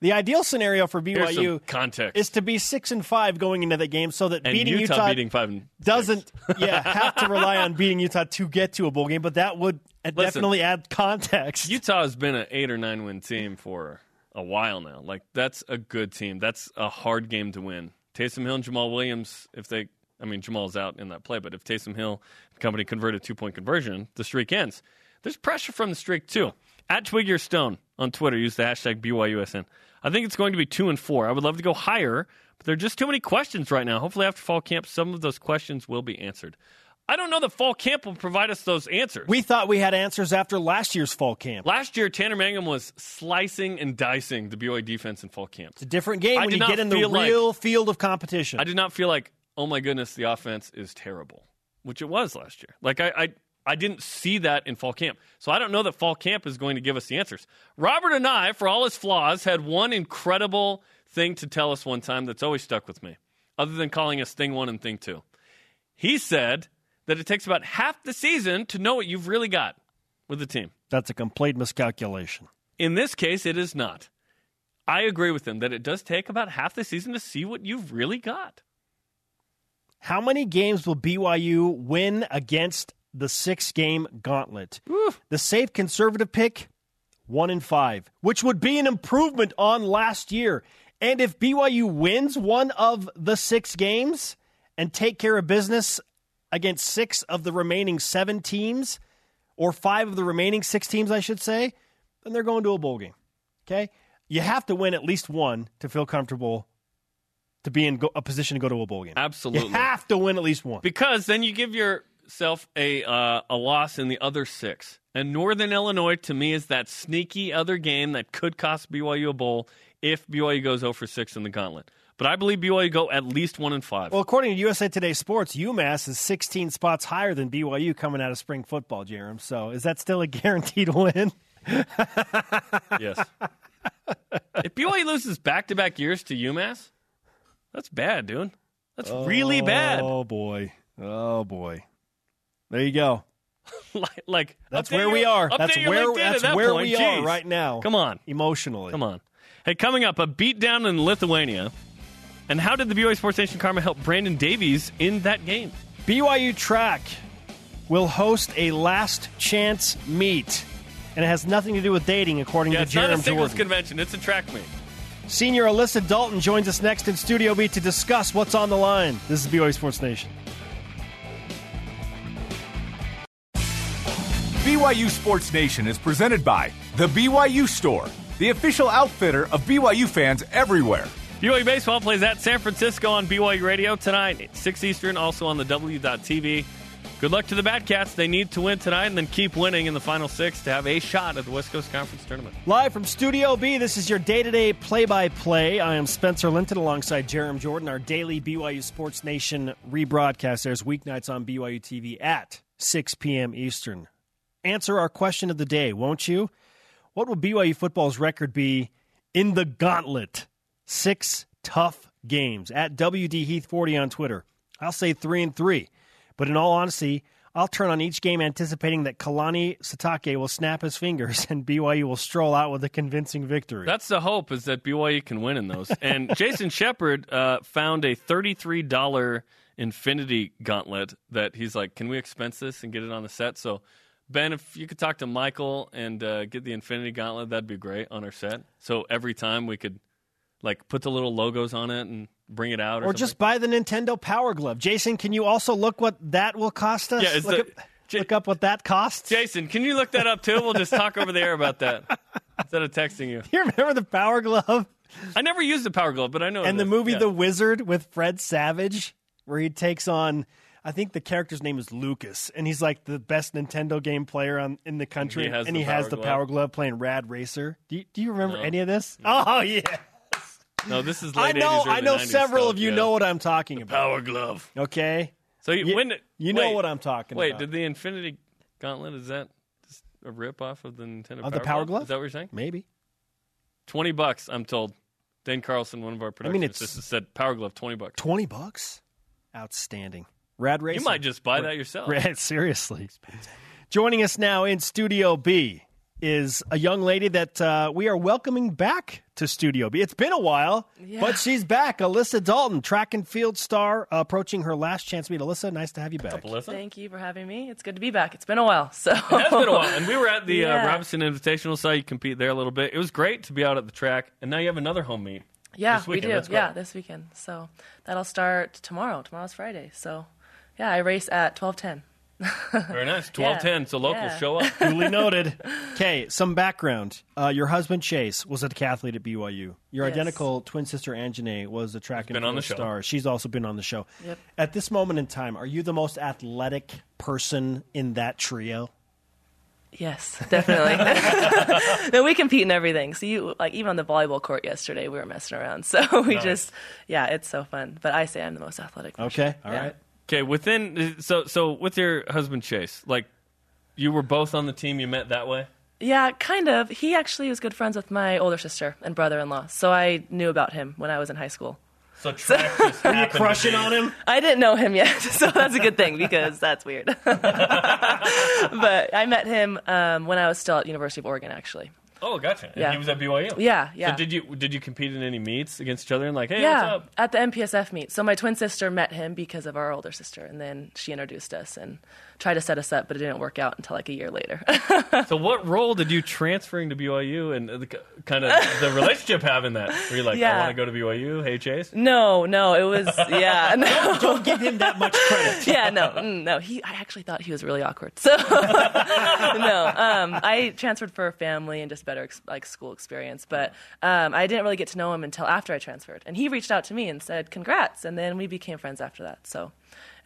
The ideal scenario for BYU context. is to be six and five going into the game, so that and beating Utah, Utah, beating five and doesn't yeah have to rely on beating Utah to get to a bowl game. But that would uh, definitely add context. Utah has been an eight or nine win team for a while now. Like that's a good team. That's a hard game to win. Taysom Hill and Jamaal Williams, if they, I mean Jamaal's out in that play, but if Taysom Hill and company convert a two point conversion, the streak ends. There's pressure from the streak too. At Twig Your Stone on Twitter, use the hashtag BYUSN. I think it's going to be two and four. I would love to go higher, but there are just too many questions right now. Hopefully, after fall camp, some of those questions will be answered. I don't know that fall camp will provide us those answers. we thought we had answers after last year's fall camp. Last year, Tanner Mangum was slicing and dicing the BYU defense in fall camp. It's a different game I when you get in the feel like- real field of competition. I did not feel like, oh my goodness, the offense is terrible, which it was last year. Like I, I, I didn't see that in fall camp, so I don't know that fall camp is going to give us the answers. Robert Anae, for all his flaws, had one incredible thing to tell us one time that's always stuck with me, other than calling us thing one and thing two. He said that it takes about half the season to know what you've really got with the team. That's a complete miscalculation. In this case, it is not. I agree with him that it does take about half the season to see what you've really got. How many games will BYU win against the six game gauntlet? The safe conservative pick, one in five, which would be an improvement on last year. And if BYU wins one of the six games and take care of business against six of the remaining seven teams, or five of the remaining six teams, I should say, then they're going to a bowl game. Okay? You have to win at least one to feel comfortable to be in a position to go to a bowl game. Absolutely. You have to win at least one. because then you give yourself a uh, a loss in the other six. And Northern Illinois, to me, is that sneaky other game that could cost BYU a bowl if BYU goes 0 for 6 in the gauntlet. But I believe BYU go at least 1 and 5. Well, according to USA Today Sports, UMass is 16 spots higher than BYU coming out of spring football, Jarom. So is that still a guaranteed win? yes. if BYU loses back to back years to UMass, that's bad, dude. That's really bad. Oh, boy. Oh, boy. There you go. like, like That's where we are. That's where that's that where point. we are right now. Come on. Emotionally. Come on. Hey, coming up, a beatdown in Lithuania. And how did the BYU Sports Nation Karma help Brandon Davies in that game? BYU Track will host a last chance meet. And it has nothing to do with dating, according Yeah, to it's not a singles Jordan. convention. It's a track meet. Senior Alyssa Dalton joins us next in Studio B to discuss what's on the line. This is BYU Sports Nation. BYU Sports Nation is presented by The BYU Store, the official outfitter of BYU fans everywhere. BYU Baseball plays at San Francisco on BYU Radio tonight, 6 Eastern, also on the W.TV. Good luck to the Batcats. They need to win tonight and then keep winning in the final six to have a shot at the West Coast Conference Tournament. Live from Studio B, this is your day to day play by play. I am Spencer Linton alongside Jarom Jordan. Our daily BYU Sports Nation rebroadcast airs weeknights on BYU TV at 6 p.m. Eastern. Answer our question of the day, won't you? What will BYU football's record be in the gauntlet? Six tough games at WD Heath 40 on Twitter. I'll say three and three. But in all honesty, I'll turn on each game anticipating that Kalani Sitake will snap his fingers and BYU will stroll out with a convincing victory. That's the hope is that BYU can win in those. And Jason Shepard uh, found a thirty-three dollar Infinity Gauntlet that he's like, "Can we expense this and get it on the set?" So, Ben, if you could talk to Michael and uh, get the Infinity Gauntlet, that'd be great on our set. So every time we could like put the little logos on it and bring it out, or, or just buy the Nintendo Power Glove. Jason, can you also look what that will cost us? Yeah, look, the- up, J- look up what that costs. Jason, can you look that up too? We'll just talk over the air about that instead of texting you. you remember the Power Glove I never used the Power Glove, but I know. and the movie Yeah. The Wizard with Fred Savage, where he takes on. I think the character's name is Lucas, and he's like the best Nintendo game player on, in the country, He has and the he has the Power Glove playing Rad Racer. Do you, do you remember No. any of this? Oh yeah, No, this is I know. 80s, I know 90s several stuff, of you yeah. know what I'm talking about. Power Glove. Okay, So you, You- when you know wait, what I'm talking Wait, about. Wait, did the Infinity Gauntlet is that just a rip off of the Nintendo Of the Power Glove? Is that what you're saying? maybe. Twenty bucks, I'm told. Dan Carlson, one of our production mean, it's- assistants, said Power Glove twenty bucks. Twenty bucks, outstanding. Rad Racer. You might just buy that yourself. Rad, seriously. Joining us now in Studio B is a young lady that uh, we are welcoming back to Studio B. It's been a while, but she's back. Alyssa Dalton, track and field star, uh, approaching her last chance meet. Alyssa, nice to have you back. Alyssa? Thank you for having me. It's good to be back. It's been a while. So It has been a while, and we were at the uh, Robinson Invitational, saw you compete there a little bit. It was great to be out at the track, and now you have another home meet. yeah, This we do. Yeah, this weekend. So that'll start tomorrow. Tomorrow's Friday. So yeah, I race at twelve ten. Very nice, twelve ten. So locals Yeah. show up. Duly noted. Okay, some background. Uh, your husband Chase was a decathlete at BYU. Your Yes. identical twin sister Anjanae was a track and been on field the show. star. She's also been on the show. Yep. At this moment in time, are you the most athletic person in that trio? Yes, definitely. no, we compete in everything. So you like even on the volleyball court yesterday, we were messing around. So we just yeah, it's so fun. But I say I'm the most athletic. for Okay, sure. all Yeah. Okay, within so so with your husband Chase, like you were both on the team. You met that way. Yeah, kind of. He actually was good friends with my older sister and brother-in-law, so I knew about him when I was in high school. So track just Are you crushing on him? I didn't know him yet, so that's a good thing because that's weird. but I met him um, when I was still at University of Oregon, actually. Oh, gotcha. And Yeah. he was at BYU. Yeah, yeah. So did you did you compete in any meets against each other and like, hey, yeah, what's up? at the MPSF meet. So my twin sister met him because of our older sister, and then she introduced us and tried to set us up, but it didn't work out until like a year later. So, what role did you transferring to BYU and the, kind of the relationship have in that? Were you like, I want to go to BYU? Hey, Chase. no, no, it was yeah, no. Don't give him that much credit. yeah, no, mm, no. He, I actually thought he was really awkward. So, no, um, I transferred for family and just better ex- like school experience. But um, I didn't really get to know him until after I transferred, and he reached out to me and said, "Congrats!" And then we became friends after that. So,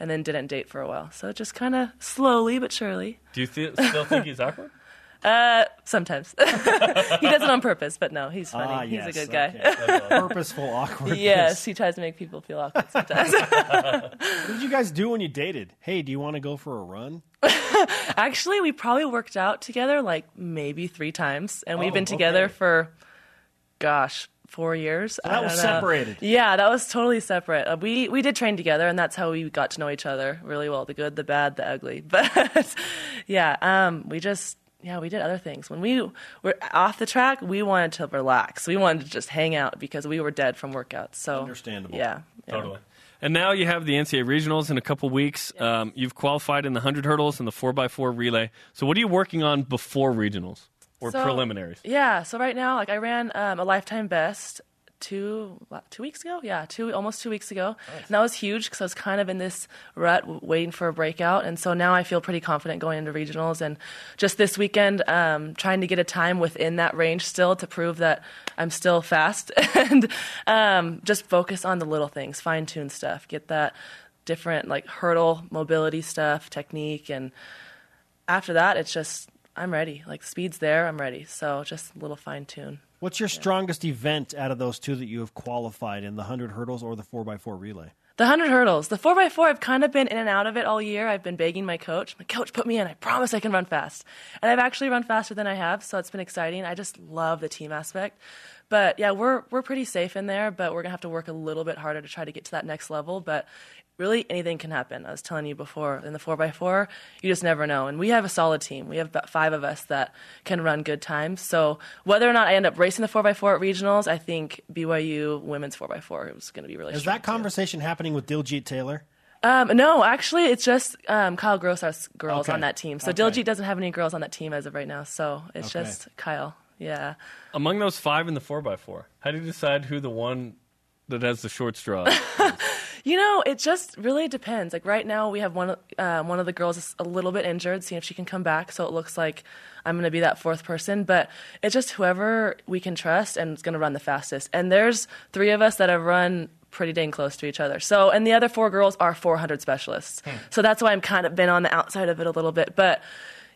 and then didn't date for a while. So just kind of slowly but surely. Do you th- still think he's awkward? Uh, sometimes he does it on purpose, but no, he's funny. Ah, he's yes, a good guy. okay. Purposeful awkwardness. yes, he tries to make people feel awkward sometimes. What did you guys do when you dated? Hey, do you want to go for a run? Actually, we probably worked out together like maybe three times, and we've Oh, been together okay. for, gosh, four years. that I was don't know. separated. Yeah, that was totally separate. Uh, we we did train together, and that's how we got to know each other really well—the good, the bad, the ugly. But yeah, um, we just yeah we did other things when we were off the track. We wanted to relax. We wanted to just hang out because we were dead from workouts. So Understandable. Yeah, yeah. Totally. And now you have the NCAA regionals in a couple weeks. Um, you've qualified in the 100 hurdles and the 4x4 relay. So, what are you working on before regionals or So- preliminaries? Yeah, so right now, like I ran um, a lifetime best two two weeks ago. Yeah, two almost two weeks ago, and that was huge because I was kind of in this rut, waiting for a breakout, and so now I feel pretty confident going into regionals. And just this weekend, um, trying to get a time within that range still to prove that I'm still fast, and um, just focus on the little things, fine tune stuff, get that different like hurdle mobility stuff, technique, and after that, it's just I'm ready. Like speed's there, I'm ready. So just a little fine tune. What's your strongest event out of those two that you have qualified in the 100 hurdles or the 4x4 relay? The 100 hurdles. The 4x4, I've kind of been in and out of it all year. I've been begging my coach. My coach, put me in. I promise I can run fast. And I've actually run faster than I have, so it's been exciting. I just love the team aspect. But yeah, we're we're pretty safe in there, but we're going to have to work a little bit harder to try to get to that next level, but really anything can happen. I was telling you before, in the 4x4, you just never know. And we have a solid team. We have about 5 of us that can run good times. So, whether or not I end up racing the 4x4 at regionals, I think BYU women's 4x4 is going to be really Is strong that too. conversation happening with Diljeet Taylor? Um, no, actually, it's just um, Kyle Gross, our girls Okay. on that team. So Okay. Diljeet doesn't have any girls on that team as of right now. So it's Okay. just Kyle. Yeah. Among those five in the 4x4, how do you decide who the one that has the short straw is? You know, it just really depends. Like right now, we have one uh, one of the girls is a little bit injured, seeing if she can come back. So it looks like I'm going to be that fourth person. But it's just whoever we can trust and is going to run the fastest. And there's three of us that have run pretty dang close to each other. So and the other four girls are 400 specialists. So that's why I'm kind of been on the outside of it a little bit. But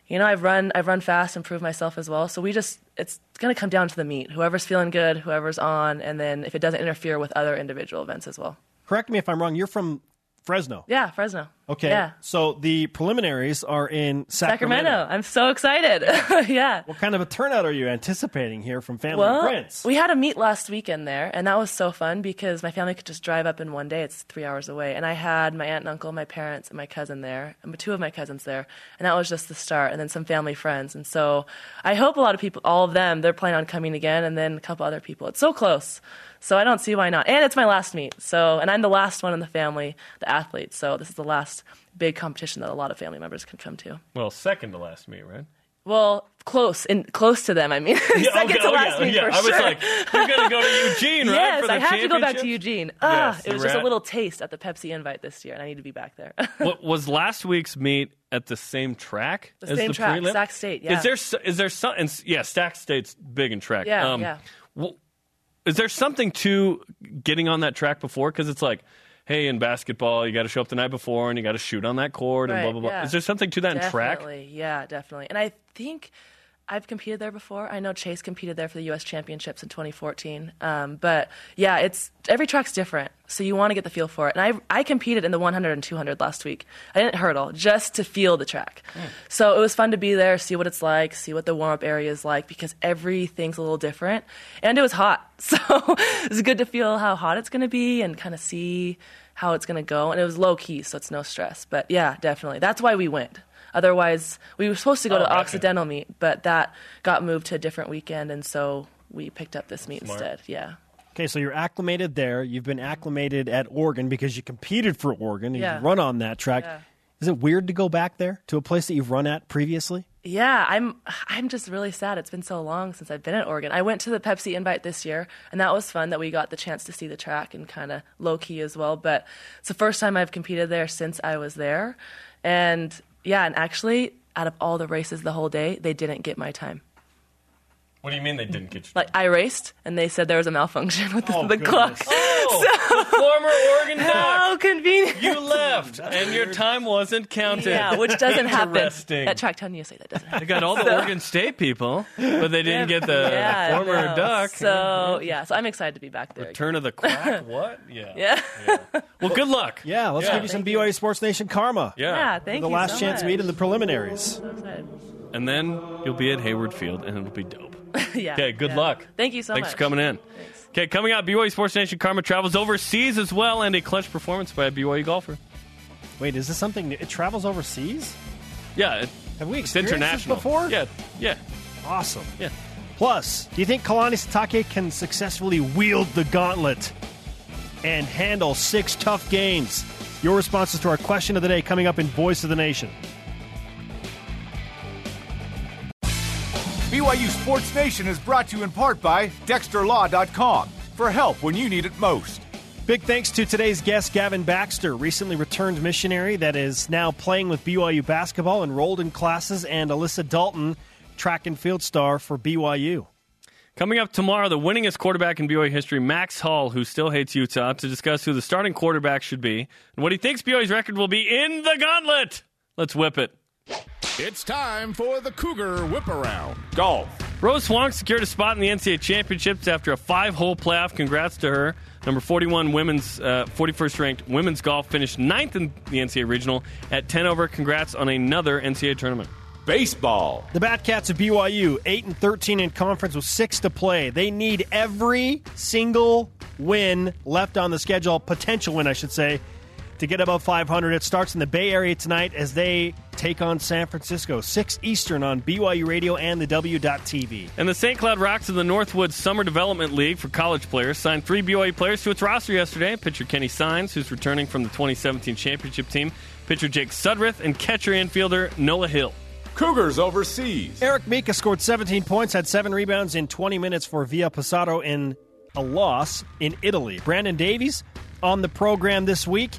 you know, I've run I've run fast and proved myself as well. So we just it's going to come down to the meet. Whoever's feeling good, whoever's on, and then if it doesn't interfere with other individual events as well. Correct me if I'm wrong. You're from Fresno. Yeah, Fresno. Okay. Yeah. So the preliminaries are in Sacramento. Sacramento. I'm so excited. yeah. What kind of a turnout are you anticipating here from family Well, and friends? we had a meet last weekend there, and that was so fun because my family could just drive up in one day. It's three hours away, and I had my aunt and uncle, my parents, and my cousin there, and two of my cousins there, and that was just the start. And then some family friends, and so I hope a lot of people, all of them, they're planning on coming again, and then a couple other people. It's so close, so I don't see why not. And it's my last meet, so and I'm the last one in the family, the athlete. So this is the last big competition that a lot of family members can come to. well, second to last meet, right? Well, close in close to them. I mean, second okay, to oh, last yeah, meet yeah. for I was like, you're going to go to Eugene, right? yes, for the I have to go back to? Eugene. Ah, Yes, it was just were a little taste at the Pepsi invite this year, and I need to be back there. What was last week's meet at the same track The as same the track, prelim? Sac State, yeah. Is there is there some? and Yeah, Sac State's big in track. Yeah, Um, yeah. wh- is there something to getting on that track before? Because it's like, hey, in basketball, you got to show up the night before and you got to shoot on that court and Right, blah blah blah. yeah. Is there something to that in track? Definitely, yeah, definitely. And I think I've competed there before. I know Chase competed there for the U.S. Championships in 2014. Um, but yeah, it's every track's different, so you want to get the feel for it. And I I competed in the 100 and 200 last week. I didn't hurdle just to feel the track. So it was fun to be there, see what it's like, see what the warm up area is like because everything's a little different. And it was hot, so it was good to feel how hot it's going to be and kind of see how it's going to go. And it was low key, so it's no stress. But yeah, definitely. That's why we went. Otherwise, we were supposed to go Oh, to gotcha. Occidental meet, but that got moved to a different weekend, and so we picked up this meet Smart. instead. Yeah. Okay, so you're acclimated there. You've been acclimated at Oregon because you competed for Oregon and Yeah. you run on that track. Yeah. Is it weird to go back there to a place that you've run at previously? Yeah, I'm I'm just really sad. It's been so long since I've been at Oregon. I went to the Pepsi invite this year, and that was fun that we got the chance to see the track and kind of low key as well. But it's the first time I've competed there since I was there, and yeah, and actually, out of all the races the whole day, they didn't get my time. What do you mean they didn't get you? Like I raced, and they said there was a malfunction with the, Oh, the goodness. clock. Oh, the former Oregon Duck. How convenient! You left, and your time wasn't counted. yeah, which doesn't happen Interesting. at Tracktown USA. That doesn't happen. They got all the Oregon State people, but they didn't get the yeah, former no. Duck. So eh? yeah, so I'm excited to be back there. Turn of the clock. What? Yeah. yeah, Well, good luck. Yeah, let's Yeah. give you some Thank you. BYU Sports Nation karma. Yeah. yeah. Thank the you. last so chance to much. meet in the preliminaries. So excited. And then you'll be at Hayward Field, and it'll be dope. yeah. Okay, good yeah. luck. Thank you so Thanks much. for coming in. Thanks. Okay, coming up, BYU Sports Nation Karma travels overseas as well, and a clutch performance by a BYU golfer. Wait, is this something? It travels overseas? Yeah, it, Have we it's experienced international. this before? Yeah, yeah, Awesome. yeah. Plus, do you think Kalani Sitake can successfully wield the gauntlet and handle six tough games? Your responses to our question of the day coming up in Voice of the Nation. BYU Sports Nation is brought to you in part by DexterLaw.com for help when you need it most. Big thanks to today's guest, Gavin Baxter, recently returned missionary that is now playing with BYU basketball, enrolled in classes, and Alyssa Dalton, track and field star for BYU. Coming up tomorrow, the winningest quarterback in BYU history, Max Hall, who still hates Utah, to discuss who the starting quarterback should be and what he thinks BYU's record will be in the gauntlet. Let's whip it. It's time for the Cougar Whip Around. Golf. Rose Huang secured a spot in the NCAA championships after a five-hole playoff. Congrats to her. Number 41 women's, uh, 41st ranked women's golf finished ninth in the NCAA regional at 10 over. Congrats on another NCAA tournament. Baseball. The Batcats of BYU, 8 and 13 in conference with 6 to play. They need every single win left on the schedule, potential win, I should say, to get above 500. It starts in the Bay Area tonight as they take on San Francisco. 6 Eastern on BYU Radio and the W.TV. And the St. Cloud Rox of the Northwood Summer Development League for college players signed three BYU players to its roster yesterday. Pitcher Kenny Sines, who's returning from the 2017 championship team, pitcher Jake Sudrith, and catcher infielder Noah Hill. Cougars overseas. Eric Mika scored 17 points, had 7 rebounds in 20 minutes for Via Passato in a loss in Italy. Brandon Davies on the program this week.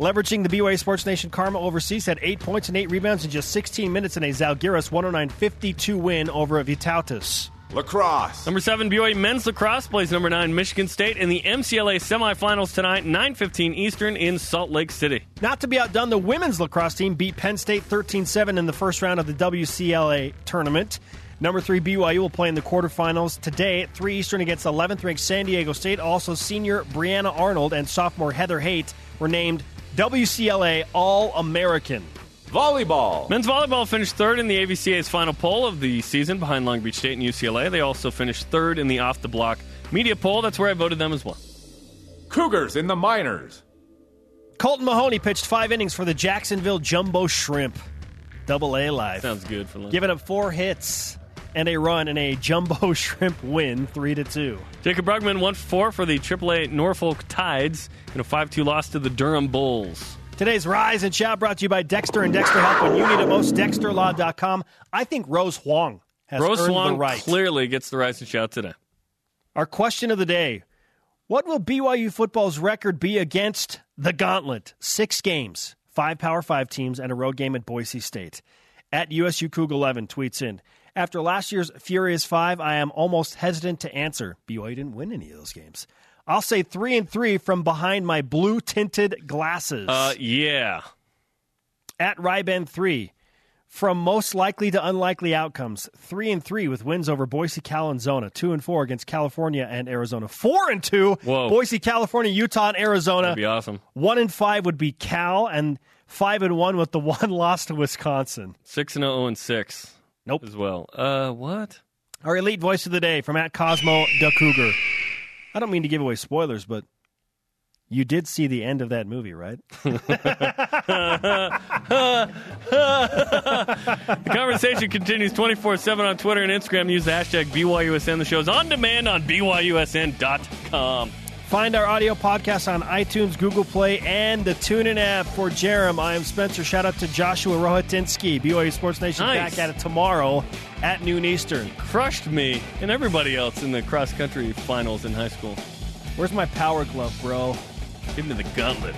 Leveraging the BYU Sports Nation Karma overseas, had 8 points and 8 rebounds in just 16 minutes in a Zalgiris 109-52 win over a Vytautas. Lacrosse. Number seven, BYU men's lacrosse plays number nine, Michigan State in the MCLA semifinals tonight, 9:15 Eastern in Salt Lake City. Not to be outdone, the women's lacrosse team beat Penn State 13-7 in the first round of the WCLA tournament. Number three, BYU will play in the quarterfinals today at 3 Eastern against 11th ranked San Diego State. Also, senior Brianna Arnold and sophomore Heather Haight were named WCLA All American. Volleyball. Men's volleyball finished third in the AVCA's final poll of the season behind Long Beach State and UCLA. They also finished third in the off the block media poll. That's where I voted them as well. Cougars in the minors. Kolton Mahoney pitched five innings for the Jacksonville Jumbo Shrimp. Double A live. Sounds good for Lynn. Giving up four hits and a run in a Jumbo Shrimp win, 3 to 2. Jaycob Brugman for four for the AAA Norfolk Tides in a 5-2 loss to the Durham Bulls. Today's Rise and Shout brought to you by Dexter and Dexter Help when you need it most. DexterLaw.com. I think Rose Huang has Rose earned Swan the right. clearly gets the rise and shout today. Our question of the day What will BYU football's record be against the Gauntlet? Six games, five Power Five teams, and a road game at Boise State. At USU Coug 11 tweets in After last year's Furious Five, I am almost hesitant to answer. BYU didn't win any of those games. I'll say three and three from behind my blue tinted glasses. Uh, yeah. at Ryben three. From most likely to unlikely outcomes, three and three with wins over Boise, Cal, and Zona. Two and four against California and Arizona. Four and two, Whoa. Boise, California, Utah, and Arizona. That'd be awesome. One and five would be Cal, and five and one with the one loss to Wisconsin. 6 and 0 and 6 Nope. as well. Uh, what? Our elite voice of the day from at Cosmo the Cougar. I don't mean to give away spoilers, but you did see the end of that movie, right? The conversation continues 24 7 on Twitter and Instagram. Use the hashtag BYUSN. The show's on demand on BYUSN.com. Find our audio podcast on iTunes, Google Play, and the TuneIn app. For Jarom, I am Spencer. Shout out to Joshua Rohatinsky, BYU Sports Nation, Nice. back at it tomorrow at noon Eastern. Crushed me and everybody else in the cross country finals in high school. Where's my power glove, bro? Give me the gauntlet.